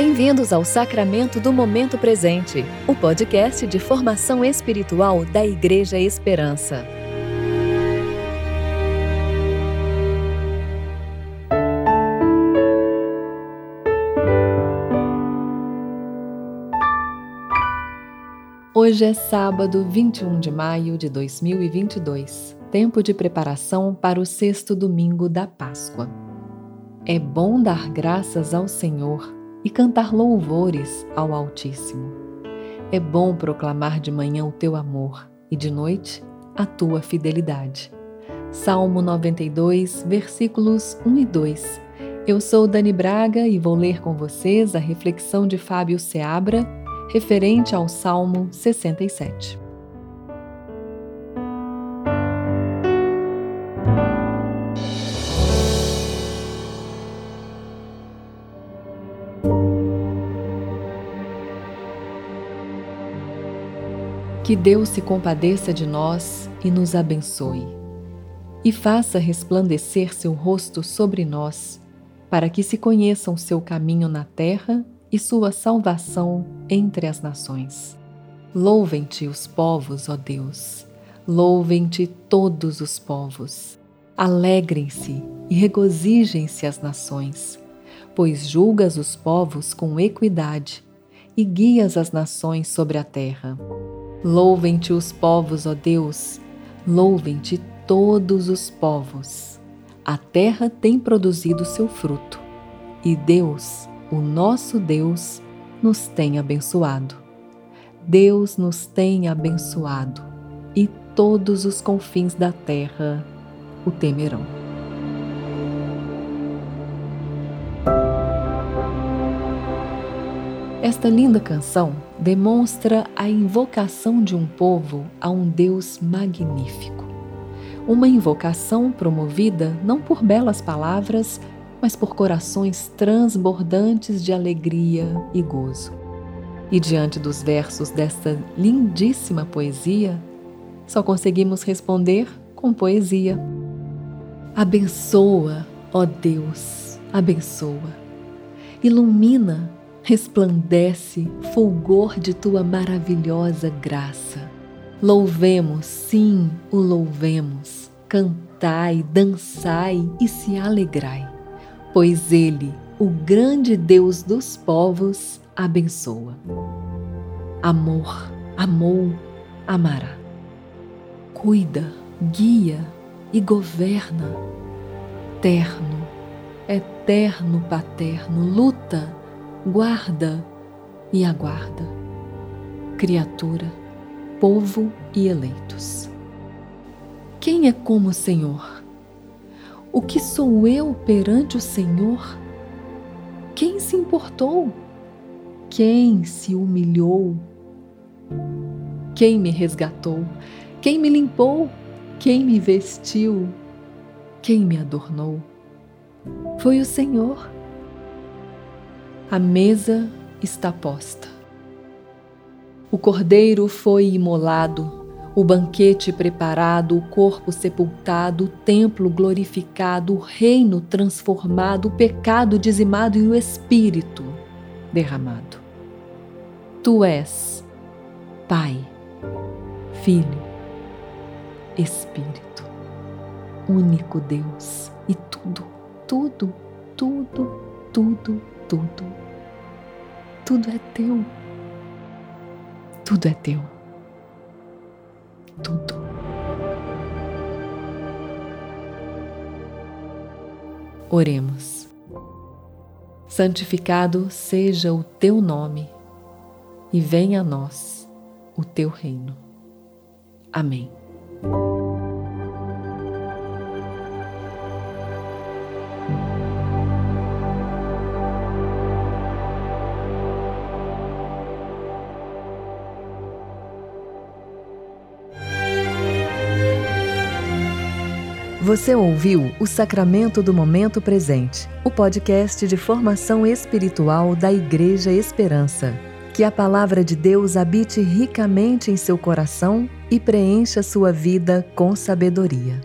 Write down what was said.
Bem-vindos ao Sacramento do Momento Presente, o podcast de formação espiritual da Igreja Esperança. Hoje é sábado, 21 de maio de 2022, tempo de preparação para o sexto domingo da Páscoa. É bom dar graças ao Senhor e cantar louvores ao Altíssimo. É bom proclamar de manhã o teu amor e de noite a tua fidelidade. Salmo 92, versículos 1 e 2. Eu sou Dani Braga e vou ler com vocês a reflexão de Fábio Seabra, referente ao Salmo 67. Que Deus se compadeça de nós e nos abençoe, e faça resplandecer seu rosto sobre nós, para que se conheçam seu caminho na terra e sua salvação entre as nações. Louvem-te os povos, ó Deus, louvem-te todos os povos. Alegrem-se e regozijem-se as nações, pois julgas os povos com equidade e guias as nações sobre a terra. Louvem-te os povos, ó Deus, louvem-te todos os povos. A terra tem produzido seu fruto, e Deus, o nosso Deus, nos tem abençoado. Deus nos tem abençoado, e todos os confins da terra o temerão. Esta linda canção demonstra a invocação de um povo a um Deus magnífico. Uma invocação promovida não por belas palavras, mas por corações transbordantes de alegria e gozo. E diante dos versos desta lindíssima poesia, só conseguimos responder com poesia. Abençoa, ó Deus, abençoa. Ilumina resplandece fulgor de tua maravilhosa graça. Louvemos, sim, o louvemos. Cantai, dançai e se alegrai, pois Ele, o grande Deus dos povos, abençoa. Amor, amou, amará. Cuida, guia e governa. Terno, eterno paterno, luta guarda e aguarda, criatura, povo e eleitos. Quem é como o Senhor? O que sou eu perante o Senhor? Quem se importou? Quem se humilhou? Quem me resgatou? Quem me limpou? Quem me vestiu? Quem me adornou? Foi o Senhor a mesa está posta. O cordeiro foi imolado, o banquete preparado, o corpo sepultado, o templo glorificado, o reino transformado, o pecado dizimado e o espírito derramado. Tu és Pai, Filho, Espírito, único Deus e tudo, tudo, tudo, tudo tudo. Tudo é teu. Tudo é teu. Tudo. Oremos. Santificado seja o teu nome e venha a nós o teu reino. Amém. Você ouviu o Sacramento do Momento Presente, o podcast de formação espiritual da Igreja Esperança. Que a palavra de Deus habite ricamente em seu coração e preencha sua vida com sabedoria.